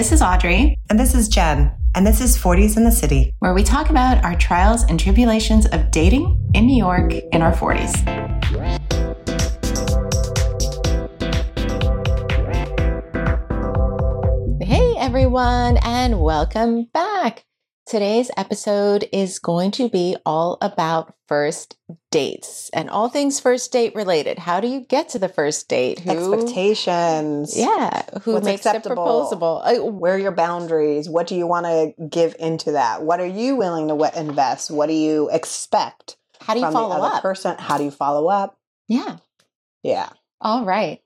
this is Audrey. And this is Jen. And this is 40s in the City, where we talk about our trials and tribulations of dating in New York in our 40s. Hey everyone, and welcome back. Today's episode is going to be all about first dates and all things first date related. How do you get to the first date? Who, Expectations. Yeah. Who What's makes acceptable? the proposal? Uh, Where are your boundaries? What do you want to give into that? What are you willing to invest? What do you expect How do you from follow up? person? How do you follow up? Yeah. Yeah. All right.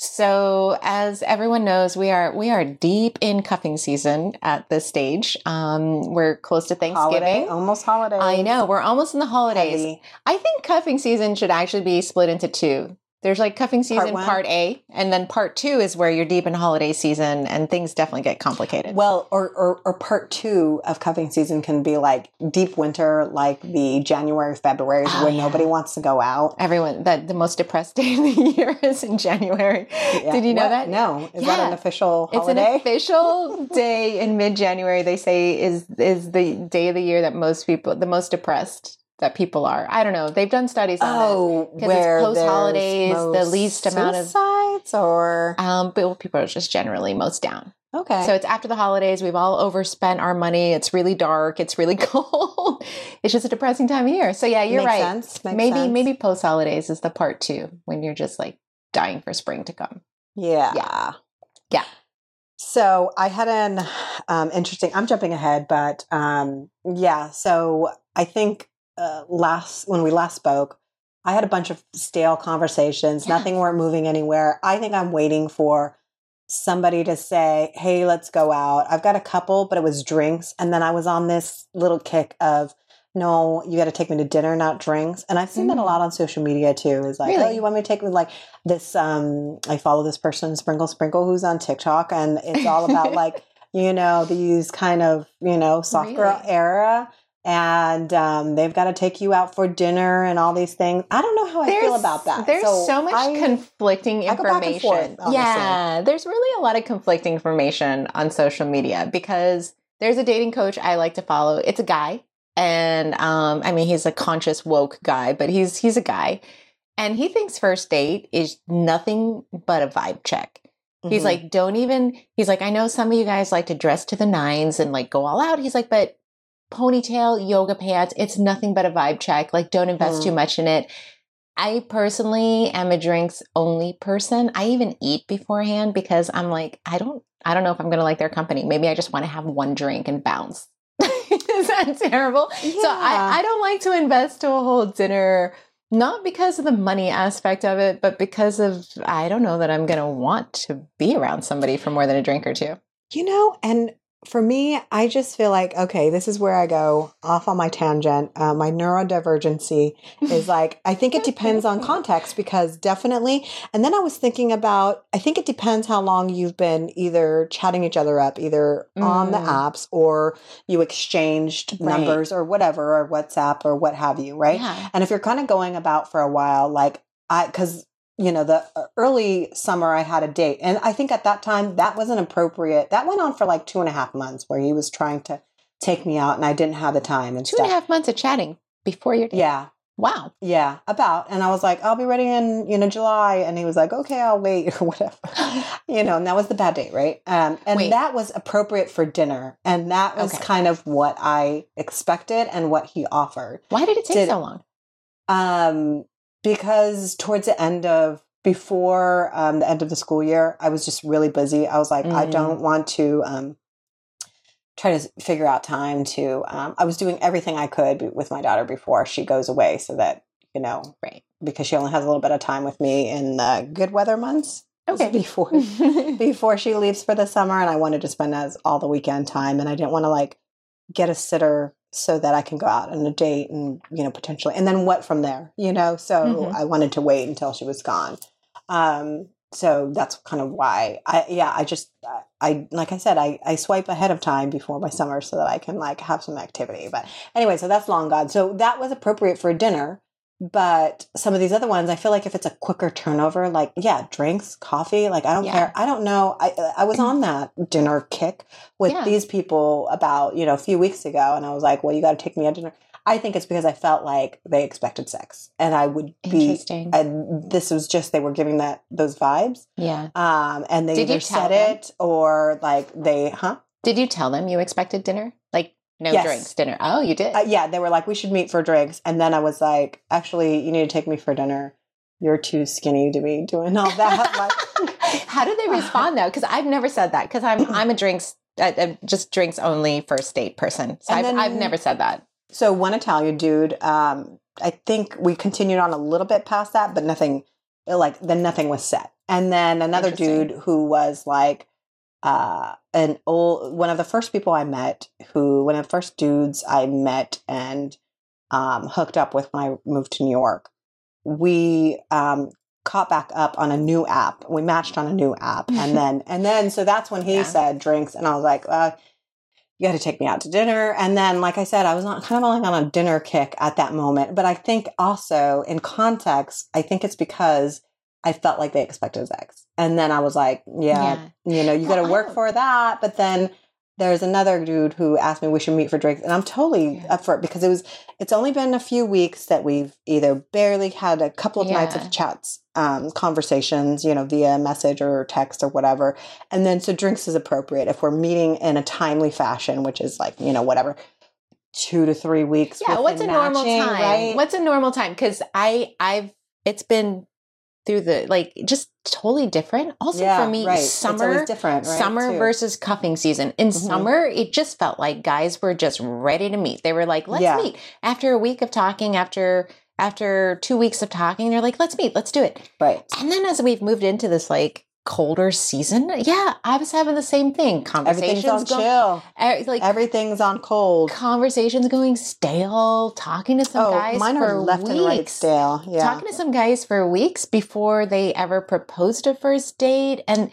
So, as everyone knows, we are we are deep in cuffing season at this stage. Um, we're close to Thanksgiving. Holiday, almost holiday. I know we're almost in the holidays. Heavy. I think cuffing season should actually be split into two. There's like cuffing season one? part A, and then part two is where you're deep in holiday season and things definitely get complicated. Well, or, or or part two of cuffing season can be like deep winter, like the January, February, Oh, where yeah. nobody wants to go out. Everyone, that the most depressed day of the year is in January. Yeah. Did you know What? that? No. Is that an official holiday? It's an official day in mid-January. They say is is the day of the year that most people, the most depressed that people are. I don't know. They've done studies on Oh, 'Cause it's where post-holidays, the least amount of- suicides, or. Um, but people are just generally most down. okay. So it's after the holidays. We've all overspent our money. It's really dark. It's really cold. it's just a depressing time of year. So yeah, you're Makes right. Sense. Makes maybe sense. maybe post holidays is the part two when you're just like dying for spring to come. Yeah. Yeah. Yeah. So I had an um, interesting. I'm jumping ahead, but um, yeah. So I think uh, last when we last spoke, I had a bunch of stale conversations. Yeah. Nothing weren't moving anywhere. I think I'm waiting for somebody to say, "Hey, let's go out." I've got a couple, but it was drinks, and then I was on this little kick of. No, you got to take me to dinner, not drinks. And I've seen that a Mm. lot on social media too. Is like, oh, you want me to take me like this um i follow this person sprinkle sprinkle who's on tiktok and it's all about like you know these kind of you know soft girl era and um, they've got to take you out for dinner and all these things i don't know how i feel about that There's so, much I- conflicting I go back and information. forth, yeah, there's really a lot of conflicting information on social media because there's a dating coach I like to follow. It's a guy, and um, I mean he's a conscious woke guy, but he's he's a guy, and he thinks first date is nothing but a vibe check. He's Mhm. like, don't even. He's like, I know some of you guys like to dress to the nines and like go all out. He's like, but ponytail, yoga pants, it's nothing but a vibe check. Like, don't invest Mhm. too much in it. I personally am a drinks only person. I even eat beforehand because I'm like, I don't, I don't know if I'm going to like their company. Maybe I just want to have one drink and bounce. Is that terrible? So I, I don't like to invest to a whole dinner, not because of the money aspect of it, but because of I don't know that I'm gonna want to be around somebody for more than a drink or two. You know, and for me, I just feel like, okay, this is where I go off on my tangent. Uh, my neurodivergency is like, I think it depends on context because definitely. And then I was thinking about, I think it depends how long you've been either chatting each other up, either on the Mm. apps or you exchanged Right. numbers or whatever, or WhatsApp or what have you, right? Yeah. And if you're kind of going about for a while, like I, because you know, the uh, early summer I had a date, and I think at that time that wasn't appropriate. That went on for like two and a half months, where he was trying to take me out, and I didn't have the time and Two and a half months of chatting before your date. Yeah, Wow. yeah, about. And I was like, I'll be ready in you know July, and he was like, okay, I'll wait or whatever. you know, and that was the bad date, right? Um, and Wait. that was appropriate for dinner, and that was Okay. kind of what I expected and what he offered. Why did it take Did- so long? Um, because towards the end of before um, the end of the school year, I was just really busy. I was like, I Mm. don't want to um, try to figure out time to. Um, I was doing everything I could with my daughter before she goes away, so that you know, Right. because she only has a little bit of time with me in the good weather months. Okay. before before she leaves for the summer, and I wanted to spend as all the weekend time, and I didn't want to like get a sitter so that I can go out on a date and you know potentially, and then what from there, you know. So Mhm. I wanted to wait until she was gone. Um, so that's kind of why I yeah I just I, I like I said I I swipe ahead of time before my summer so that I can like have some activity. But anyway, so that's long gone. So that was appropriate for dinner. But some of these other ones, I feel like if it's a quicker turnover, like yeah, drinks, coffee, like I don't Yeah. care. I don't know. I I was on that dinner kick with Yeah. these people about you know a few weeks ago, and I was like, well, you got to take me out dinner. I think it's because I felt like they expected sex, and I would be. Interesting. And this was just they were giving that those vibes, yeah. um, and they Did either said them? it or like they, huh? Did you tell them you expected dinner? No Yes. drinks, dinner. Oh, you did. Uh, yeah, they were like, we should meet for drinks. And then I was like, actually, you need to take me for dinner. You're too skinny to be doing all that. like, How do they respond though? Because I've never said that. Because I'm I'm a drinks uh, uh, just drinks only first date person. So I've, then- I've never said that. so one Italian dude, um, I think we continued on a little bit past that, but nothing, like, then nothing was set. And then another dude who was like, uh, an old, one of the first people I met who, one of the first dudes I met and, um, hooked up with when I moved to New York. We, um, caught back up on a new app. We matched on a new app. And then, and then, so that's when he Yeah. said drinks. And I was like, uh, you got to take me out to dinner. And then, like I said, I was on kind of like on a dinner kick at that moment. But I think also in context, I think it's because I felt like they expected sex. And then I was like, yeah, you know, you got to work for that. But then there's another dude who asked me we should meet for drinks, and I'm totally Yeah. up for it because it was. It's only been a few weeks that we've either barely had a couple of nights of chats, um, conversations, you know, via message or text or whatever, and then so drinks is appropriate if we're meeting in a timely fashion, which is like you know whatever. Two to three weeks. Yeah. What's a within normal time? Right? What's a normal time? Because I I've it's been through the like just totally different. Also yeah, for me, right. Summer different. Right? summer too. versus cuffing season. In Mhm. summer, it just felt like guys were just ready to meet. They were like, "Let's Yeah. meet." After a week of talking, after after two weeks of talking, they're like, "Let's meet. Let's do it." right. And then as we've moved into this like colder season, yeah, I was having the same thing. Everything's on Conversations go, chill. eh, like Everything's on cold. conversations going stale. Talking to some oh, guys mine for are left weeks. and right stale. Yeah. Talking to some guys for weeks before they ever proposed a first date, and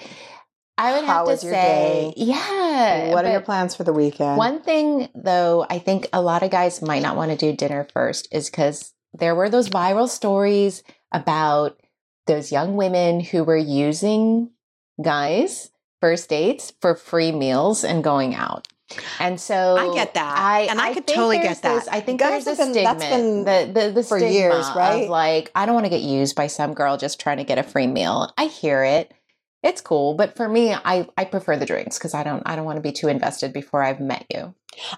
I would How have to say, day? yeah. what are your plans for the weekend? One thing, though, I think a lot of guys might not want to do dinner first is because there were those viral stories about those young women who were using guys first dates for free meals and going out. And so I get that. I, And I could totally get that. this- I think Guys there's a been- that's stigma, been the, the, the for stigma years, right? Of like, I don't want to get used by some girl just trying to get a free meal. I hear it. It's cool, but for me, I, I prefer the drinks because I don't I don't want to be too invested before I've met you.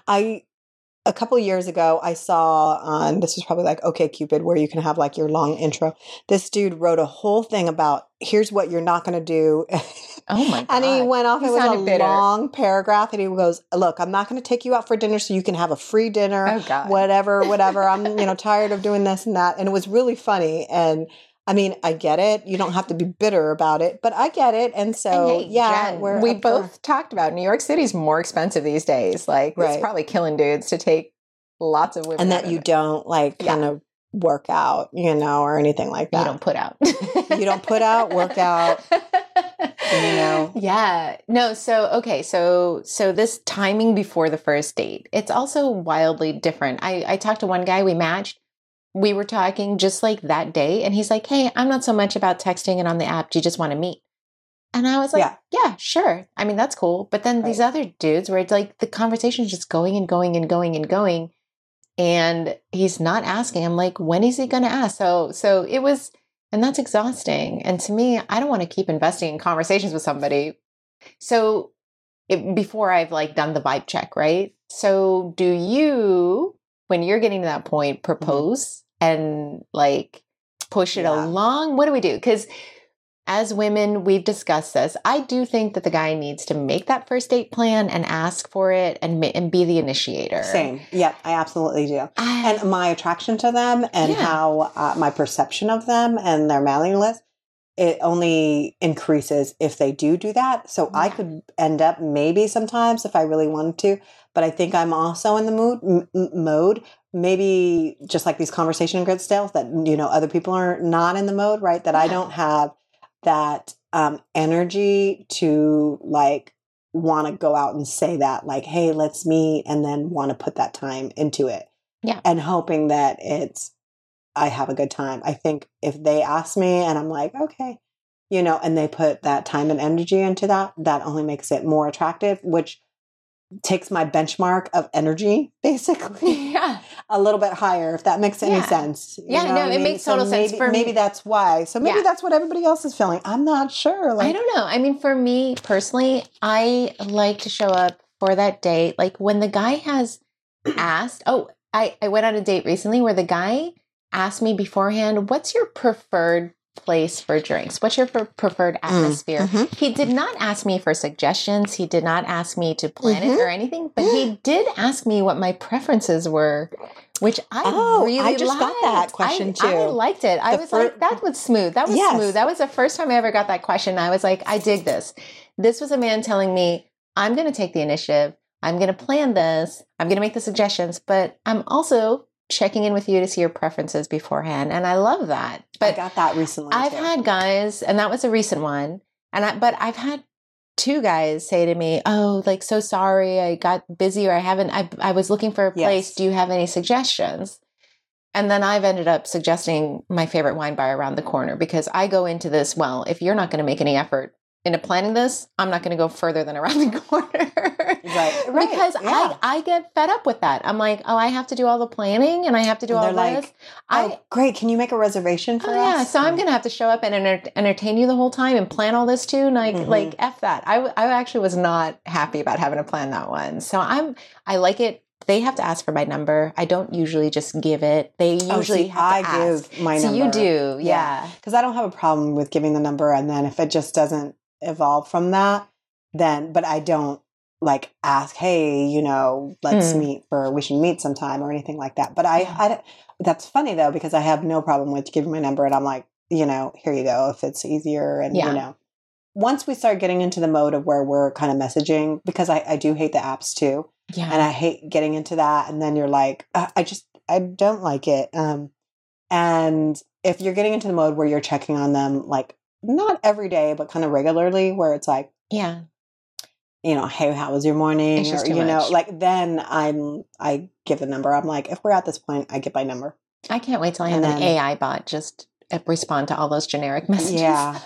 I a couple years ago I saw on this was probably like OK Cupid where you can have like your long intro. This dude wrote a whole thing about here's what you're not going to do. Oh my god! and he went off. He it was a bitter. long paragraph, and he goes, "Look, I'm not going to take you out for dinner, so you can have a free dinner, oh god! whatever, whatever. I'm you know tired of doing this and that." And it was really funny. And I mean, I get it. You don't have to be bitter about it, but I get it. And so, And hey, yeah, Jen, we up for- both talked about New York City's more expensive these days. Like Right. it's probably killing dudes to take lots of women, and that you it. don't like Yeah. kind of work out, you know, or anything like that. you don't put out. You don't put out, work out. you know. Yeah. No, so okay, so so this timing before the first date, it's also wildly different. I I talked to one guy we matched. We were talking just like that day and he's like, "Hey, I'm not so much about texting and on the app. Do you just want to meet?" And I was like, Yeah. "Yeah, sure. I mean, that's cool." But then these other dudes where it's like the conversation is just going and going and going and going and he's not asking. I'm like, "When is he going to ask?" So so it was and that's exhausting. And to me, I don't want to keep investing in conversations with somebody. So it, before I've like done the vibe check, right? So do you, when you're getting to that point, mm-hmm. propose and like push it Yeah. along? What do we do? Because as women, we've discussed this. I do think that the guy needs to make that first date plan and ask for it and ma- and be the initiator. Same. Yep, I absolutely do. I, And my attraction to them and Yeah. how uh, my perception of them and their mailing list, it only increases if they do do that. So I could end up maybe sometimes if I really wanted to, but I think I'm also in the mood m- mode. Maybe just like these conversation grid stales that you know other people are not in the mode, right? That I don't have that um, energy to like want to go out and say that like hey let's meet and then want to put that time into it Yeah. and hoping that it's I have a good time. I think if they ask me and I'm like, okay, you know, and they put that time and energy into that, that only makes it more attractive, which takes my benchmark of energy basically Yeah. a little bit higher, if that makes any Yeah. sense. You Yeah, no, it mean? makes So total sense maybe, for me. that's why. So maybe Yeah. that's what everybody else is feeling. I'm not sure. Like, I don't know. I mean, for me personally, I like to show up for that date. Like when the guy has asked, oh, I, I went on a date recently where the guy asked me beforehand, what's your preferred place for drinks? What's your pre- preferred atmosphere? mhm. He did not ask me for suggestions. He did not ask me to plan it Mhm. or anything, but he did ask me what my preferences were, which I Oh, I really just got that question, I, I too. liked it. I The was fir- like, that was smooth. That was Yes. smooth. That was the first time I ever got that question. I was like, I dig this. This was a man telling me, I'm going to take the initiative. I'm going to plan this. I'm going to make the suggestions, but I'm also checking in with you to see your preferences beforehand. And I love that. But I got that recently. I've too. had guys, and that was a recent one. And I, but I've had two guys say to me, "Oh, like so sorry, I got busy, or I haven't. I I was looking for a place. Yes. Do you have any suggestions?" And then I've ended up suggesting my favorite wine bar around the corner because I go into this. Well, if you're not going to make any effort into planning this, I'm not going to go further than around the corner. Right, right, because yeah. I, I get fed up with that. I'm like, oh, I have to do all the planning and I have to do And all they're this. like, I, oh, great. Can you make a reservation for Oh us? yeah, so I'm gonna have to show up and enter- entertain you the whole time and plan all this too. And like, Mhm. like f that. I w- I actually was not happy about having to plan that one. So I'm I like it. They have to ask for my number. I don't usually just give it. They Oh, usually see, have I to ask. give my so number. you do, Yeah. yeah. because I don't have a problem with giving the number, and then if it just doesn't evolve from that, then but I don't like ask, hey, you know, let's Mm. meet for we should meet sometime or anything like that. But I, I, that's funny though because I have no problem with giving my number, and I'm like, you know, here you go if it's easier, and Yeah. you know. Once we start getting into the mode of where we're kind of messaging, because I, I do hate the apps too Yeah. and I hate getting into that. And then you're like, "Uh, I just, I don't like it. Um, and if you're getting into the mode where you're checking on them, like not every day, but kind of regularly, where it's like, yeah. you know, hey, how was your morning? Or you know, like then I'm, I give the number. I'm like, if we're at this point, I give my number. I can't wait till I And have an AI bot just uh, respond to all those generic messages. Yeah,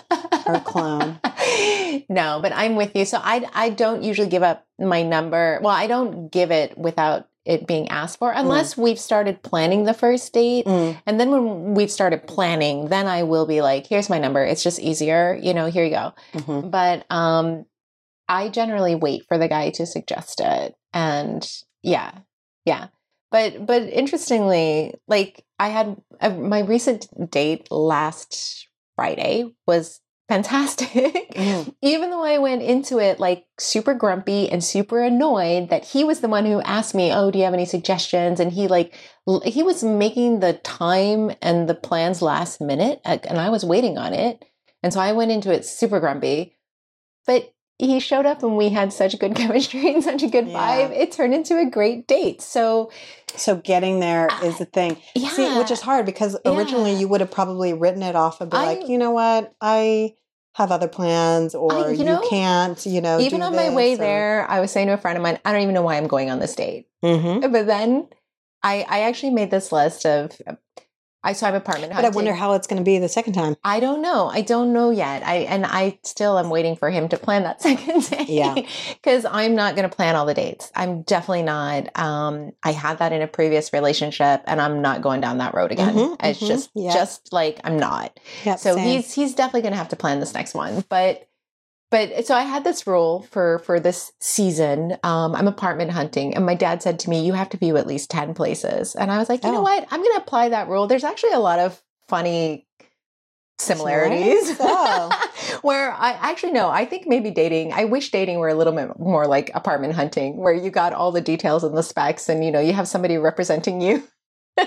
or clone. no, but I'm with you. So I I don't usually give up my number. Well, I don't give it without it being asked for unless we've started planning the first date. Mm, And then when we've started planning, then I will be like, here's my number. It's just easier, you know, here you go. mhm. But um I generally wait for the guy to suggest it. And yeah. Yeah. But but interestingly, like I had a, my recent date last Friday was fantastic. Mm. Even though I went into it like super grumpy and super annoyed that he was the one who asked me, "Oh, do you have any suggestions?" and he like he was making the time and the plans last minute uh, and I was waiting on it. And so I went into it super grumpy. But he showed up and we had such good chemistry and such a good Yeah. vibe. It turned into a great date. So, So getting there is the thing. yeah. See, which is hard because originally Yeah. you would have probably written it off and be I- like, you know what, I have other plans, or you you, know, can't, you know. even on my way or- there, I was saying to a friend of mine, I don't even know why I'm going on this date. Mhm. But then I, I actually made this list of I saw an apartment But I wonder how it's going to be the second time. I don't know. I don't know yet. I and I still am waiting for him to plan that second date. Yeah. Because I'm not going to plan all the dates. I'm definitely not. Um, I had that in a previous relationship, and I'm not going down that road again. Mhm, it's mhm, just, yeah. just like I'm not. Yep, so same. he's he's definitely going to have to plan this next one. But but so I had this rule for for this season. Um, I'm apartment hunting, and my dad said to me, "You have to view at least ten places." And I was like, you know Oh. what? I'm going to apply that rule. There's actually a lot of funny similarities. Similarities? where I actually no, I think maybe dating. I wish dating were a little bit more like apartment hunting, where you got all the details and the specs, and you know you have somebody representing you.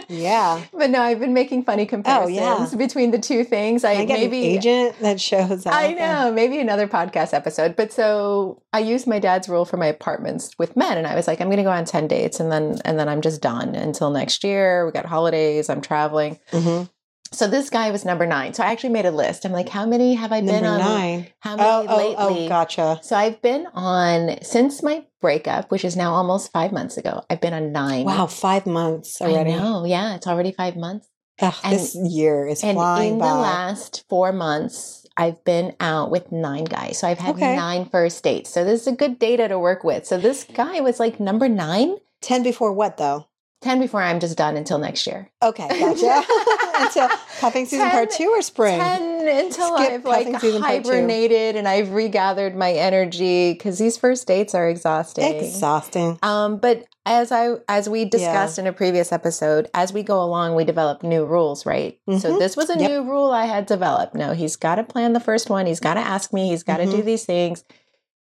Yeah. But no, I've been making funny comparisons Oh, yeah. between the two things. I, I get maybe an agent that shows up. I know, maybe another podcast episode. But so I used my dad's rule for my apartments with men, and I was like, I'm going to go on ten dates, and then and then I'm just done until next year. We got holidays. I'm traveling. Mhm. So this guy was number nine. So I actually made a list. I'm like, how many have I been on? nine. How many Oh, oh, lately? oh, gotcha. So I've been on since my breakup, which is now almost five months ago. I've been on nine. Wow, five months I already. know. Yeah, it's already five months. Ugh, this year is And flying in by. the last four months, I've been out with nine guys. So I've had Okay. nine first dates. So this is a good data to work with. So this guy was like number nine. 10 before what though? 10 before I'm just done until next year. Okay, gotcha. Until cuffing season part two or spring? 10 until Skip I've like season part two. hibernated and I've regathered my energy because these first dates are exhausting. Exhausting. Um, but as I as we discussed in a previous episode, as we go along, we develop new rules, right? So Mhm. this was a Yep. new rule I had developed. No, he's got to plan the first one. He's got to ask me. He's got to do Mhm. these things.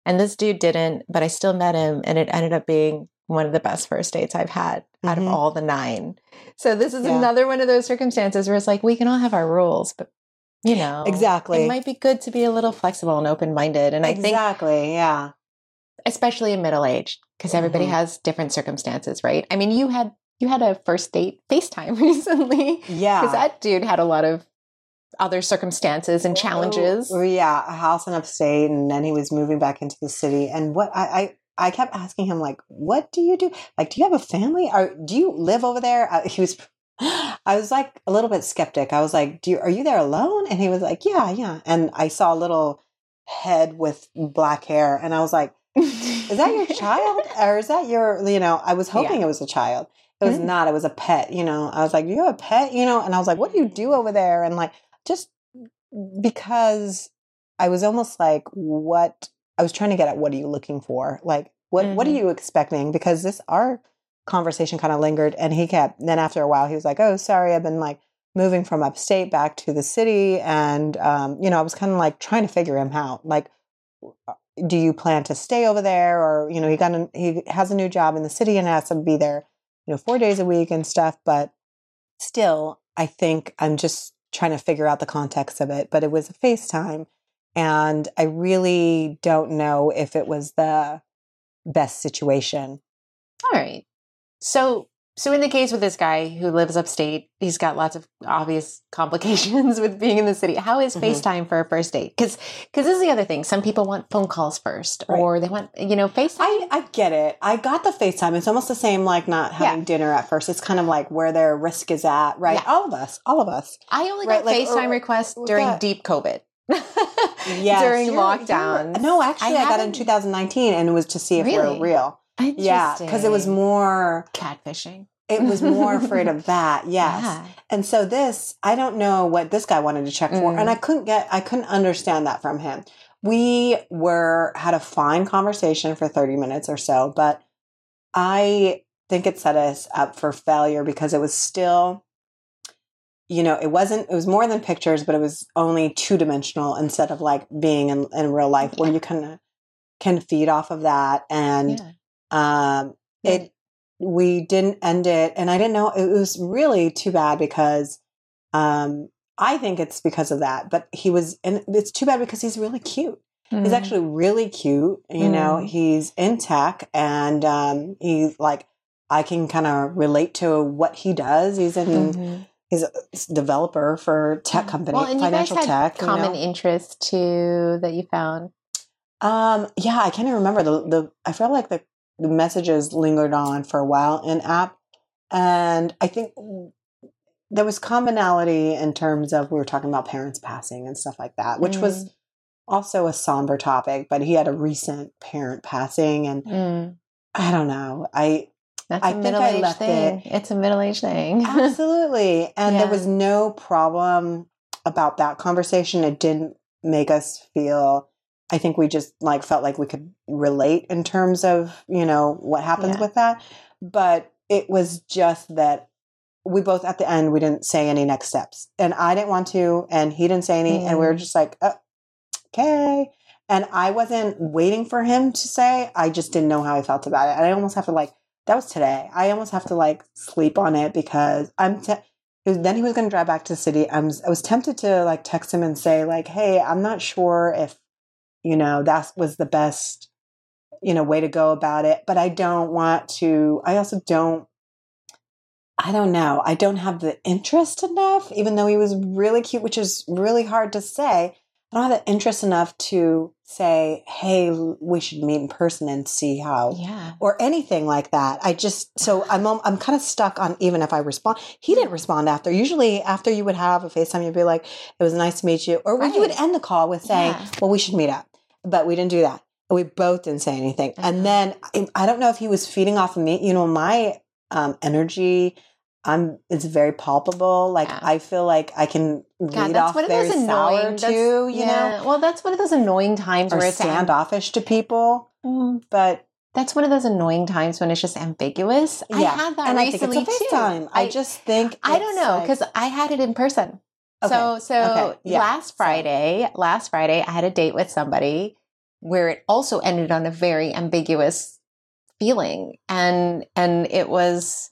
And this dude didn't, but I still met him, and it ended up being one of the best first dates I've had out of Mhm. all the nine. So this is Yeah. another one of those circumstances where it's like we can all have our rules, but you know, Exactly. it might be good to be a little flexible and open minded. And I think exactly. Yeah. especially in middle age because everybody Mhm. has different circumstances right i mean you had you had a first date facetime recently Yeah. because that dude had a lot of other circumstances and challenges Oh, yeah, a house in upstate, and then he was moving back into the city. And what I, I, I kept asking him, like, what do you do? Like, do you have a family? Or do you live over there? Uh, he was, I was like a little bit skeptic. I was like, do you, are you there alone? And he was like, yeah, yeah. And I saw a little head with black hair, and I was like, is that your child or is that your you know i was hoping it was a child it was Mhm. not it was a pet you know i was like do you have a pet you know and i was like what do you do over there and like just because i was almost like what i was trying to get at what are you looking for? Like what what are Mhm. you expecting? Because this our conversation kind of lingered and he kept then after a while he was like oh sorry i've been like moving from upstate back to the city and um, you know i was kind of like trying to figure him out like do you plan to stay over there? Or you know he got a, he has a new job in the city and has to be there you know four days a week and stuff but still i think i'm just trying to figure out the context of it but it was a facetime and i really don't know if it was the best situation all right so so in the case with this guy who lives upstate he's got lots of obvious complications with being in the city how is Mhm. facetime for a first date because because this is the other thing some people want phone calls first Right. or they want you know facetime I, I get it. I got the FaceTime. It's almost the same like not having dinner at first. It's kind of like where their risk is at, right? Yeah. All of us, all of us. I only Right, got like, FaceTime or- requests during deep COVID. Yes, during you're- you're- No, actually, I, got it in 2019 and it was to see if we Really? were real. Yeah, because it was more, catfishing. it was more afraid of that. Yes. Yeah. And so this, I don't know what this guy wanted to check for. Mm. And I couldn't get, I couldn't understand that from him. We were, had a fine conversation for 30 minutes or so, but I think it set us up for failure because it was still, you know, it wasn't, it was more than pictures, but it was only two dimensional instead of like being in, in real life where you kind of can feed off of that. And, Yeah. um, it, we didn't end it. And I didn't know, it was really too bad because, um, I think it's because of that, but he was, and it's too bad because he's really cute. He's Mm. actually really cute. You know, Mm. he's in tech and um, he's like, I can kind of relate to what he does. He's in, Mhm. He's a developer for tech company, Well, and you guys financial had tech. you common know? interest too that you found. Um, yeah, I can't even remember the the. I felt like the the messages lingered on for a while in app, and I think there was commonality in terms of we were talking about parents passing and stuff like that, which was also a somber topic. But he had a recent parent passing, and Mm. I don't know. I That's I a think I middle left thing. It's a middle age thing. absolutely, and there was no problem about that conversation. It didn't make us feel. I think we just like felt like we could relate in terms of you know what happens Yeah. with that, but it was just that we both at the end we didn't say any next steps, and I didn't want to, and he didn't say any, and we were Mm. just like, oh, okay. And I wasn't waiting for him to say. I just didn't know how I felt about it, and I almost have to like that was today. I almost have to like sleep on it because I'm. Te- then he was going to drive back to the city. I'm. I was tempted to like text him and say like, "Hey, I'm not sure if you know that was the best you know way to go about it, but I don't want to. I also don't. I don't know. I don't have the interest enough, even though he was really cute, which is really hard to say. I don't have the interest enough to say, "Hey, we should meet in person and see how," Yeah. or anything like that. I just so I'm I'm kind of stuck on even if I respond. He didn't respond after. Usually, after you would have a Facetime, you'd be like, "It was nice to meet you," or you would end the call with saying, Yeah. "Well, we should meet up," but we didn't do that. We both didn't say anything, Uh-huh. and then I, I don't know if he was feeding off of me. You know, my um, energy. I'm. It's very palpable. Like Yeah. I feel like I can God, read that's off very those sour too. You know. Well, that's one of those annoying times or where it's standoffish to people. Mm, But That's one of those annoying times when it's just ambiguous. I had that and I think recently it's a too. FaceTime. I, just think I don't know like- because I had it in person. Okay, So so okay, yeah, last so- Friday, last Friday, I had a date with somebody where it also ended on a very ambiguous feeling, and and it was,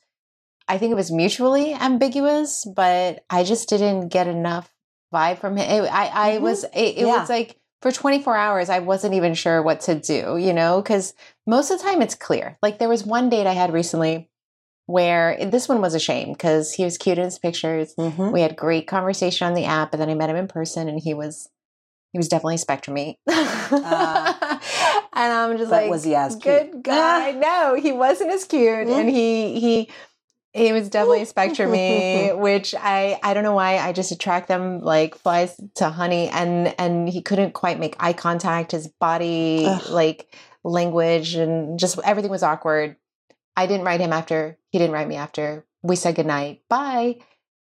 I think it was mutually ambiguous, but I just didn't get enough vibe from him. It, I I Mhm. was it, it Yeah. was like for 24 hours I wasn't even sure what to do, you know, because most of the time it's clear. Like there was one date I had recently where this one was a shame because he was cute in his pictures. Mhm. We had great conversation on the app, and then I met him in person, and he was he was definitely spectrumy. and I'm just But like, was he as good cute? guy? no, he wasn't as cute, Mm. and he he he was definitely a spectrumy, which I I don't know why I just attract them like flies to honey, and and he couldn't quite make eye contact. His body Ugh. like language and just everything was awkward. I didn't write him after. He didn't write me after. We said goodnight. Bye.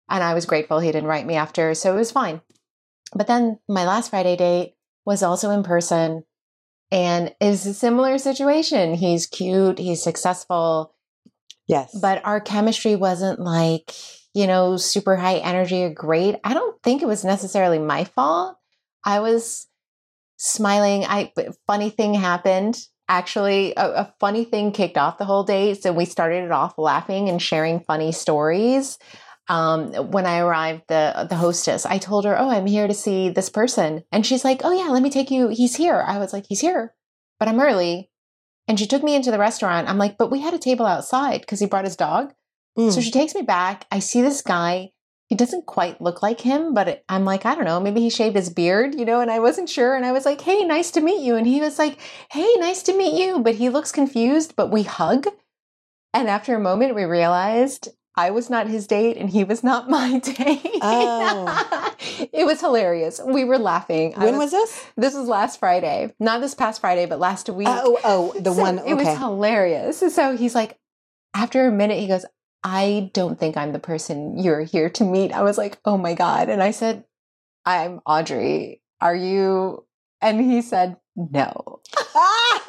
And I was grateful he didn't write me after. So it was fine. But then my last Friday date was also in person and is a similar situation. He's cute, he's successful, Yes, but our chemistry wasn't like, you know, super high energy or great. I don't think it was necessarily my fault. I was smiling. I funny thing happened. Actually, a, a funny thing kicked off the whole date. So we started it off laughing and sharing funny stories. Um, when I arrived, the the hostess, I told her, "Oh, I'm here to see this person," and she's like, "Oh yeah, let me take you. He's here." I was like, "He's here," but I'm early. And she took me into the restaurant. I'm like, "But we had a table outside because he brought his dog." Mm. So she takes me back. I see this guy. He doesn't quite look like him, but it, I'm like, I don't know, maybe he shaved his beard, you know, and I wasn't sure. And I was like, hey, nice to meet you. And he was like, hey, nice to meet you. But he looks confused, but we hug. And after a moment, we realized I was not his date and he was not my date. Oh. it was hilarious. We were laughing. When was this? this was last Friday, not this past Friday, but last week. Oh, oh, oh the So one. It was hilarious. So he's like, after a minute, he goes, I don't think I'm the person you're here to meet. I was like, oh my God. And I said, I'm Audrey. Are you? And he said, no. Ah!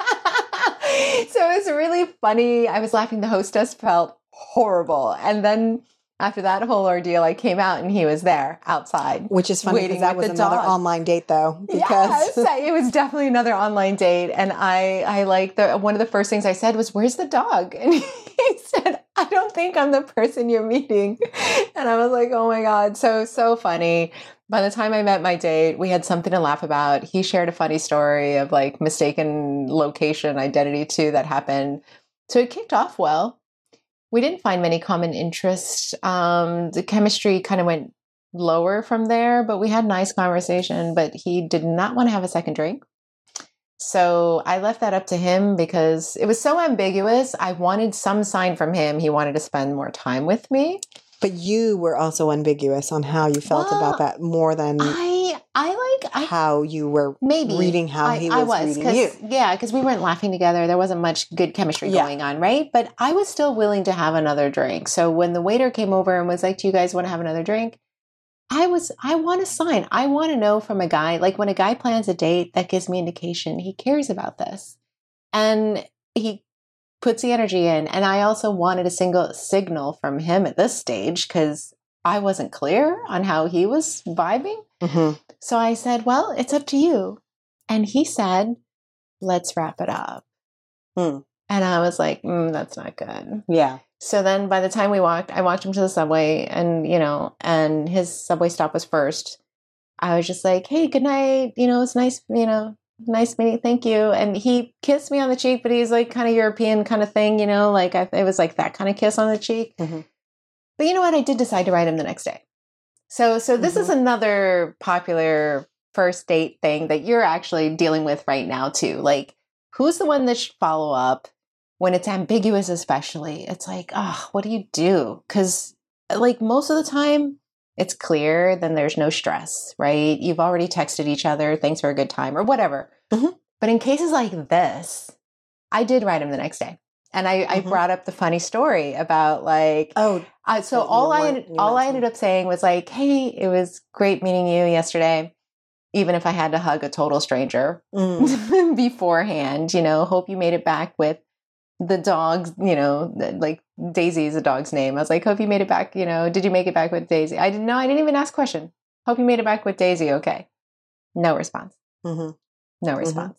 so it was really funny. I was laughing. The hostess felt horrible. And then after that whole ordeal, I came out and he was there outside. which is funny because that was another dog. online date, though. Because yes, it was definitely another online date, and I, I like the one of the first things I said was, "Where's the dog?" And he said, "I don't think I'm the person you're meeting," and I was like, "Oh my god, so so funny." By the time I met my date, we had something to laugh about. He shared a funny story of like mistaken location identity too that happened. So it kicked off well. We didn't find many common interests. Um, the chemistry kind of went lower from there, but we had nice conversation. But he did not want to have a second drink. So I left that up to him because it was so ambiguous. I wanted some sign from him. He wanted to spend more time with me. But you were also ambiguous on how you felt Well, about that more than I I like I how you were maybe reading how I, he I was, reading you. Yeah, because we weren't laughing together. There wasn't much good chemistry Yeah. going on, right? But I was still willing to have another drink. So when the waiter came over and was like, "Do you guys want to have another drink?" I was I want a sign. I want to know from a guy like when a guy plans a date that gives me indication he cares about this. And he puts the energy in and I also wanted a single signal from him at this stage cuz I wasn't clear on how he was vibing. Mhm. So I said, Well, it's up to you. And he said, Let's wrap it up. Hmm. And I was like, mm, That's not good. Yeah. So then by the time we walked, I walked him to the subway and, you know, and his subway stop was first. I was just like, Hey, good night. You know, it's nice, you know, nice meeting. Thank you. And he kissed me on the cheek, but he's like kind of European kind of thing, you know, like I, it was like that kind of kiss on the cheek. Mhm. But you know what? I did decide to write him the next day. So, so this is Mhm. another popular first date thing that you're actually dealing with right now too. Like, who's the one that should follow up when it's ambiguous, especially? It's like, oh, what do you do? Because, like, most of the time, it's clear, then there's no stress, right? You've already texted each other, thanks for a good time, or whatever. Mhm. But in cases like this, I did write him the next day. And I, I Mhm. brought up the funny story about like Oh, I, so all I ended, all I ended up saying was like, "Hey, it was great meeting you yesterday, even if I had to hug a total stranger mm, beforehand. You know, hope you made it back with the dogs. You know, like Daisy is a dog's name. I was like, hope you made it back. You know, did you make it back with Daisy? I didn't know. I didn't even ask question. Hope you made it back with Daisy. Okay, no response. mhm, No response.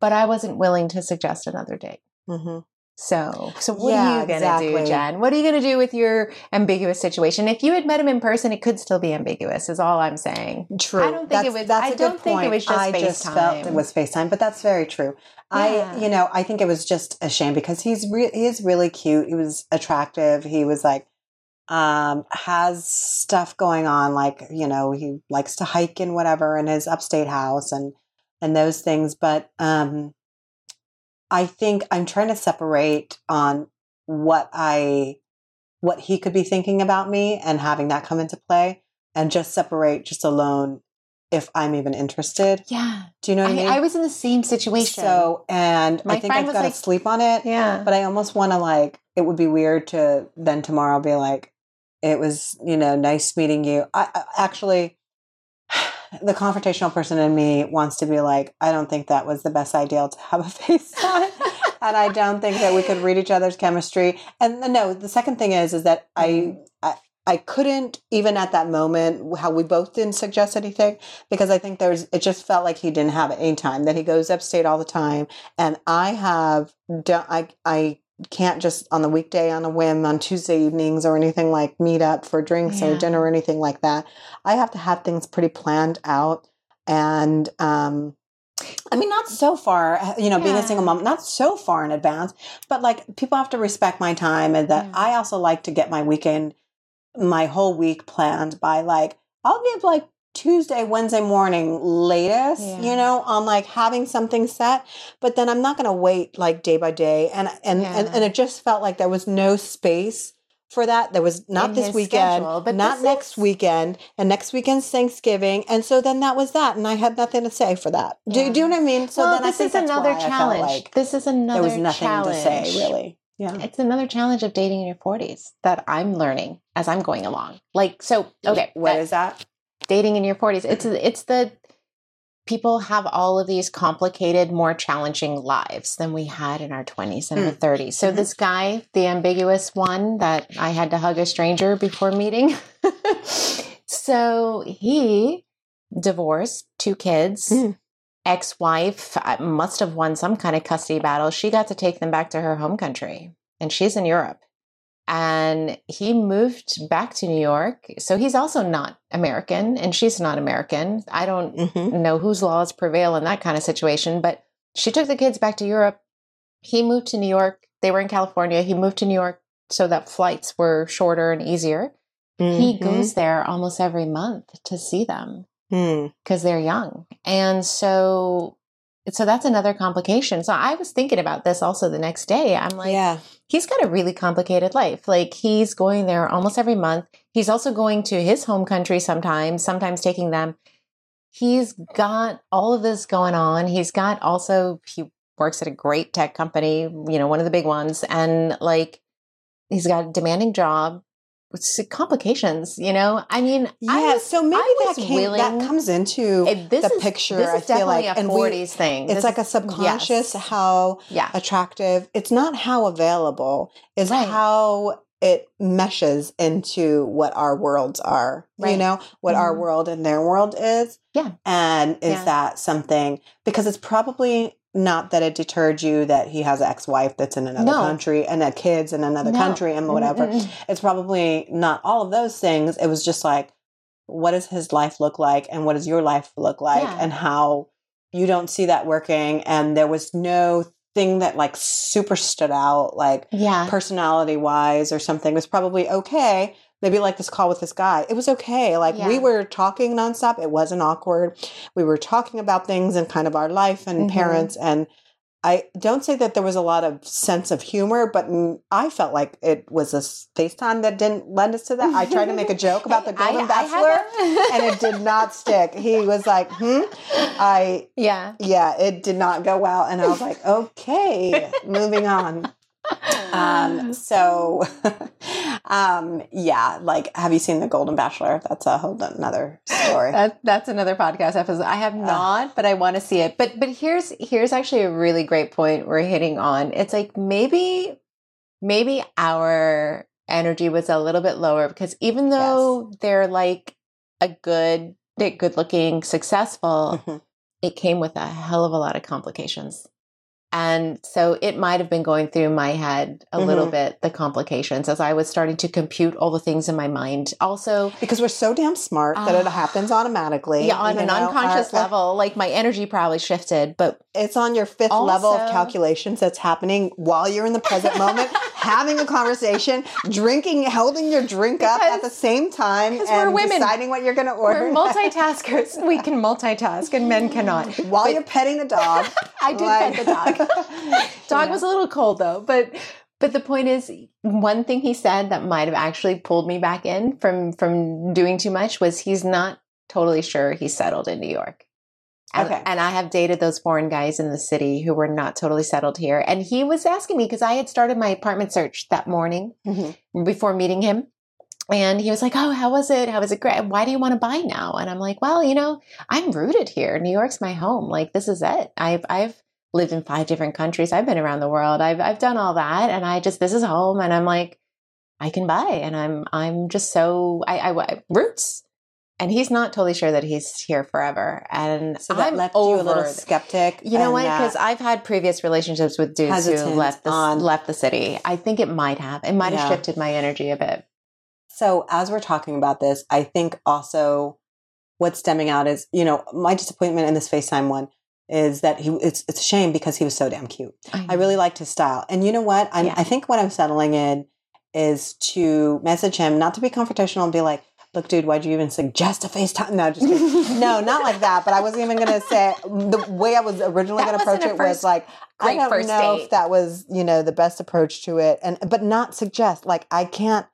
But I wasn't willing to suggest another date. mhm. So, so what Yeah, are you going to do, exactly. Jen? What are you going to do with your ambiguous situation? If you had met him in person, it could still be ambiguous. Is all I'm saying. True. I don't think it That's- was- That's I a good don't think it point. was just I just felt it FaceTime. was FaceTime, but that's very true. Yeah. I, you know, I think it was just a shame because he's re- he is really cute. He was attractive. He was like, um, has stuff going on, like you know, he likes to hike and whatever in his upstate house and and those things. But um, I think I'm trying to separate on what I what he could be thinking about me and having that come into play and just separate just alone if I'm even interested. Yeah, Do you know what I, I, mean? I was in the same situation. So, and My I think I've got to like- sleep on it. yeah, But I almost want to like, it would be weird to then tomorrow be like, it was, you know, nice meeting you. I, I actually, the confrontational person in me wants to be like, I don't think that was the best idea to have a FaceTime. and I don't think that we could read each other's chemistry. And no, the second thing is, is that I, I, I couldn't even at that moment how we both didn't suggest anything because I think there's it just felt like he didn't have any time that he goes upstate all the time and I have done I I can't just on the weekday on a whim on Tuesday evenings or anything like meet up for drinks Yeah. or dinner or anything like that. I have to have things pretty planned out and um I mean, not so far, uh, you know, being a single mom, not so far in advance, but like people have to respect my time and that Yeah. I also like to get my weekend, my whole week planned by like, I'll give like Tuesday, Wednesday morning latest, Yeah. you know, on like having something set, but then I'm not going to wait like day by day. And, and, and, Yeah. and it just felt like there was no space for that. There was not In this weekend, schedule, but not next is- weekend, and next weekend's Thanksgiving. And so then that was that. And I had nothing to say for that. Do, Yeah. do you know what I mean? So well, then I this think is that's another I challenge. like this is another there was nothing challenge. to say, really. Yeah. It's another challenge of dating in your 40s that I'm learning as I'm going along. Like, so, okay. What that- is that? Dating in your 40s it's it's the people have all of these complicated more challenging lives than we had in our 20s and our 30s so Mhm. this guy the ambiguous one that i had to hug a stranger before meeting. So he divorced two kids Mm. ex-wife uh, must have won some kind of custody battle. She got to take them back to her home country and she's in europe and he moved back to New York. So he's also not American, and she's not American. I don't Mm-hmm. know whose laws prevail in that kind of situation, but she took the kids back to Europe. He moved to New York. They were in California. He moved to New York so that flights were shorter and easier. He Mm-hmm. goes there almost every month to see them Mm. because they're young. And so so that's another complication. So I was thinking about this also the next day. I'm like, yeah. he's got a really complicated life. Like he's going there almost every month. He's also going to his home country sometimes, sometimes taking them. He's got all of this going on. He's got also, he works at a great tech company, you know, one of the big ones. And like, he's got a demanding job. Complications, you know? I mean, I Yeah. was, so maybe I that came, that comes into it- this the is, picture, I feel like, a and we- thing. it's This like a subconscious yes. how Yeah. attractive. It's not how available, is Right. how it meshes into what our worlds are. You know, what our Mhm. world and their world is. Yeah. And is Yeah. that something because it's probably not that it deterred you that he has an ex-wife that's in another No. country and that kids in another No. country and whatever. Mm-mm. It's probably not all of those things. It was just like, what does his life look like and what does your life look like Yeah. and how you don't see that working and there was no thing that like super stood out like Yeah. personality wise or something It was probably okay maybe like this call with this guy. It was okay. Like we were talking nonstop. It wasn't awkward. We were talking about things and kind of our life and Mhm. parents. And I don't say that there was a lot of sense of humor, but I felt like it was a FaceTime that didn't lend us to that. I tried to make a joke about the I- Golden I Bachelor that. and it did not stick. He was like, hmm. I, yeah. yeah, it did not go well. And I was like, okay, moving on. Um, so, um, yeah, like, have you seen The Golden Bachelor? That's a whole another story. That, that's another podcast episode. I have not, but I want to see it. But but here's here's actually a really great point we're hitting on. It's like maybe maybe our energy was a little bit lower because even though they're like a good good looking, successful, Mhm. it came with a hell of a lot of complications. And so it might have been going through my head a little Mhm. bit, the complications, as I was starting to compute all the things in my mind. Also, Because we're so damn smart that it Ah. happens automatically. yeah, on an know, unconscious our- level, like my energy probably shifted, but It's on your fifth level of calculations that's happening while you're in the present moment, having a conversation, drinking, holding your drink up at the same time, because we're and women. deciding what you're going to order. we're multitaskers. we can multitask, and men cannot. while But- you're petting the dog. I did Like- pet the dog. dog Yeah. was a little cold though, but but the point is, one thing he said that might have actually pulled me back in from from doing too much was he's not totally sure he's settled in New York. And, Okay. and I have dated those foreign guys in the city who were not totally settled here. And he was asking me because I had started my apartment search that morning Mhm. before meeting him. And he was like, Oh, how was it? How was it great? Why do you want to buy now? And I'm like, Well, you know, I'm rooted here. New York's my home. Like this is it. I've I've lived in five different countries. I've been around the world. I've I've done all that. And I just this is home. And I'm like, I can buy. And I'm I'm just so I I roots. And he's not totally sure that he's here forever. And So that I'm left you a little over- skeptic. you know what? Because I've had previous relationships with dudes who left the on- left the city. I think it might have. It might have shifted my energy a bit. So as we're talking about this, I think also what's stemming out is, you know, my disappointment in this FaceTime one is that he it's it's a shame because he was so damn cute. I really liked his style. And you know what? I'm, Yeah. I think what I'm settling in is to message him, not to be confrontational and be like, look, dude, why'd you even suggest a FaceTime? No, just kidding. no, not like that. But I wasn't even going to say the way I was originally That to approach it was like, I don't know date. if that was, you know, the best approach to it. And, but not suggest, like, I can't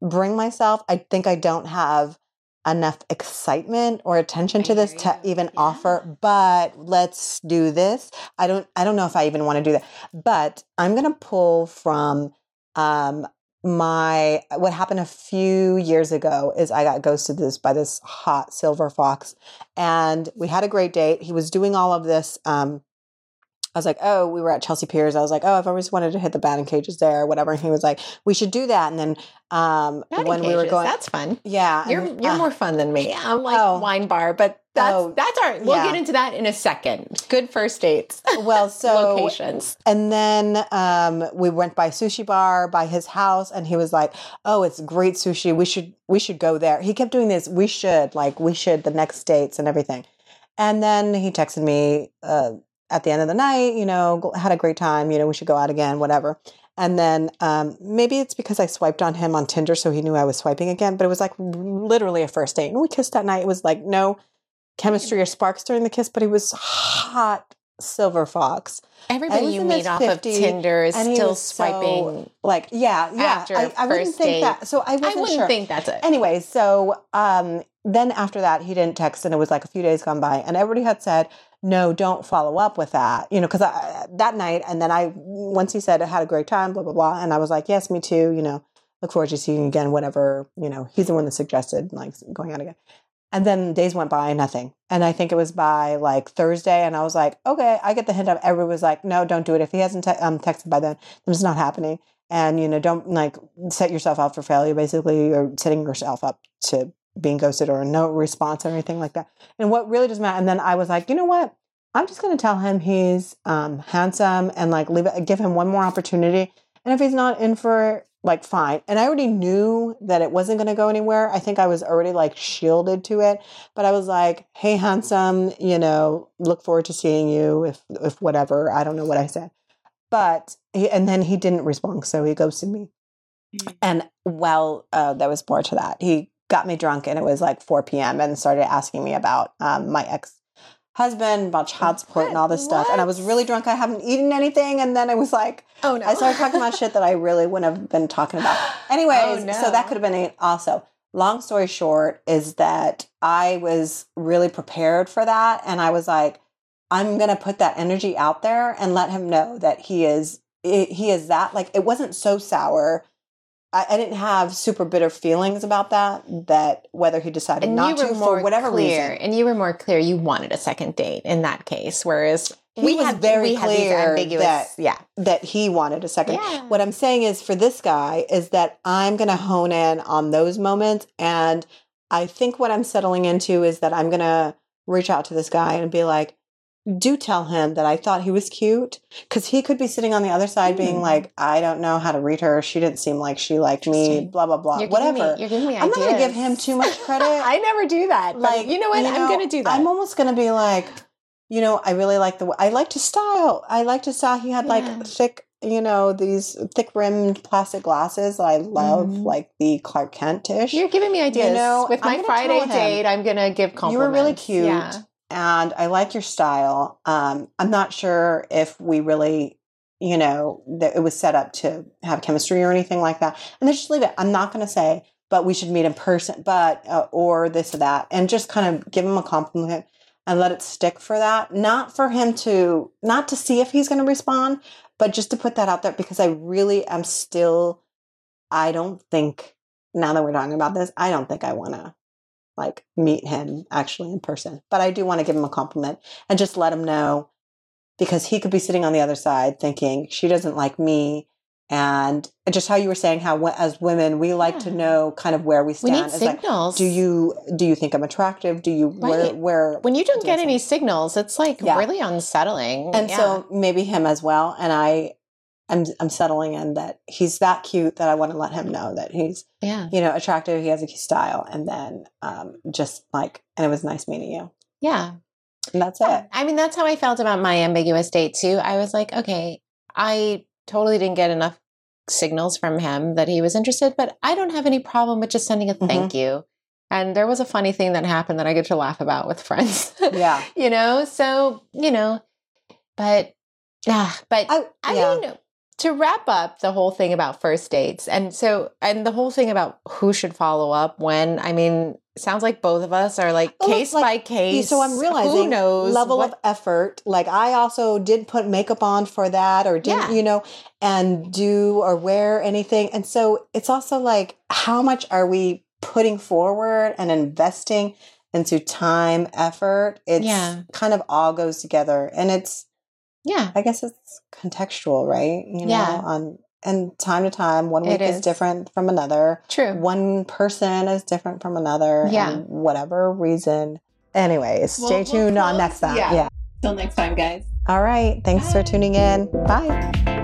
bring myself. I think I don't have enough excitement or attention to this to even Yeah. offer but let's do this i don't i don't know if i even want to do that but i'm going to pull from um my what happened a few years ago is i got ghosted this by this hot silver fox and we had a great date he was doing all of this um I was like, oh, we were at Chelsea Piers. I was like, oh, I've always wanted to hit the batting cages there, or whatever. And he was like, we should do that. And then um, when we were going, that's fun. yeah, You're and, you're uh, more fun than me. Yeah. I'm like Oh. wine bar, but that's Oh, that's our. We'll yeah. get into that in a second. Good first dates, well, so locations. And then um, we went by sushi bar by his house, and he was like, "Oh, it's great sushi. We should we should go there." He kept doing this. We should like we should the next dates and everything. And then he texted me uh, at the end of the night. You know, had a great time. You know, we should go out again, whatever. And then um, maybe it's because I swiped on him on Tinder, so he knew I was swiping again. But it was like literally a first date, and we kissed that night. It was like no chemistry or sparks during the kiss, but he was hot silver fox Everybody you meet off 50, of Tinder is still was so, swiping. like yeah yeah after i, I wouldn't first think date. that so i I wasn't wouldn't sure think that's it. anyway so um then after that he didn't text and it was like a few days gone by and everybody had said no don't follow up with that you know because that night and then i once he said i had a great time blah blah blah and i was like yes me too you know look forward to seeing you again whatever you know he's the one that suggested like going out again. And then days went by nothing. And i think it was by like thursday and i was like okay i get the hint of everyone was like no don't do it. If he hasn't te- um, texted by then then it's not happening. And you know don't like set yourself up for failure basically or setting yourself up to being ghosted or no response or anything like that. And what really doesn't matter and then i was like you know what? I'm just going to tell him he's um, handsome and like leave it give him one more opportunity. And if he's not in for it, like fine. And i already knew that it wasn't going to go anywhere. I think i was already like shielded to it. But i was like hey handsome you know look forward to seeing you if if whatever. I don't know what i said. But he, and then he didn't respond so he ghosted me. And well, uh, there was more to that. He got me drunk and it was like 4 p.m. and started asking me about um, my ex husband, about child support and all this stuff. And I was really drunk. I haven't eaten anything. And then I was like, Oh no. I started talking about shit that I really wouldn't have been talking about. Anyways, Oh, no. so that could have been it also. Long story short is that I was really prepared for that. And I was like, I'm going to put that energy out there and let him know that he is, he is that. Like, it wasn't so sour. I, I didn't have super bitter feelings about that, that whether he decided and not to more for whatever clear, reason. and you were more clear. You wanted a second date in that case, whereas He we was had very we clear ambiguous, that- yeah, that he wanted a second. Yeah. What I'm saying is for this guy is that I'm going to hone in on those moments. And I think what I'm settling into is that I'm going to reach out to this guy and be like, do tell him that I thought he was cute because he could be sitting on the other side being Mm. like, I don't know how to read her. She didn't seem like she liked me, blah, blah, blah, You're giving me- whatever. you're giving me I'm not going to give him too much credit. I never do that. Like you know what? I'm going to do that. I'm almost going to be like, you know, I really like the. way I liked his style. I liked his style. He had Yeah. like thick, you know, these thick rimmed plastic glasses. I love Mhm. like the Clark Kent ish. You're giving me ideas. You know, With my Friday date, I'm going to give compliments. You were really cute, Yeah. And I like your style. Um, I'm not sure if we really, you know, that it was set up to have chemistry or anything like that. And then just leave it. I'm not going to say, but we should meet in person, but uh, or this or that, and just kind of give him a compliment and let it stick for that. Not for him to, not to see if he's going to respond, but just to put that out there because I really am still. I don't think now that we're talking about this, I don't think I want to like meet him actually in person. But I do want to give him a compliment and just let him know because he could be sitting on the other side thinking she doesn't like me. And just how you were saying how as women we like to know kind of where we stand. We need It's like, signals. do you do you think I'm attractive? Do you where Right. where When you don't get any signals, it's like Yeah. really unsettling. and Yeah. so maybe him as well. And I I'm I'm settling in that he's that cute that I want to let him know that he's yeah, you know attractive. He has a cute style, and then um, just like and it was nice meeting you. yeah. And that's it. I mean, that's how I felt about my ambiguous date too. I was like, okay, I totally didn't get enough signals from him that he was interested, but I don't have any problem with just sending a Mm-hmm. thank you. And there was a funny thing that happened that I get to laugh about with friends. Yeah. you know, so, you know, but, ah, but I, I yeah. mean, to wrap up the whole thing about first dates, and so, and the whole thing about who should follow up when, I mean, sounds like both of us are like Well, case like, by case. So I'm realizing who knows level what- of effort. Like I also did put makeup on for that, or didn't Yeah. you know, and do or wear anything. And so it's also like how much are we putting forward and investing into time, effort? It's Yeah. kind of all goes together, and it's yeah, I guess it's contextual, right? You know, Yeah. on and time to time, one week is. is. different from another. true. One person is different from another. Yeah. and whatever reason. Anyways, We'll- stay we'll tuned on close- next time. yeah. yeah. Till next time, guys. All right. Thanks for tuning in. Bye.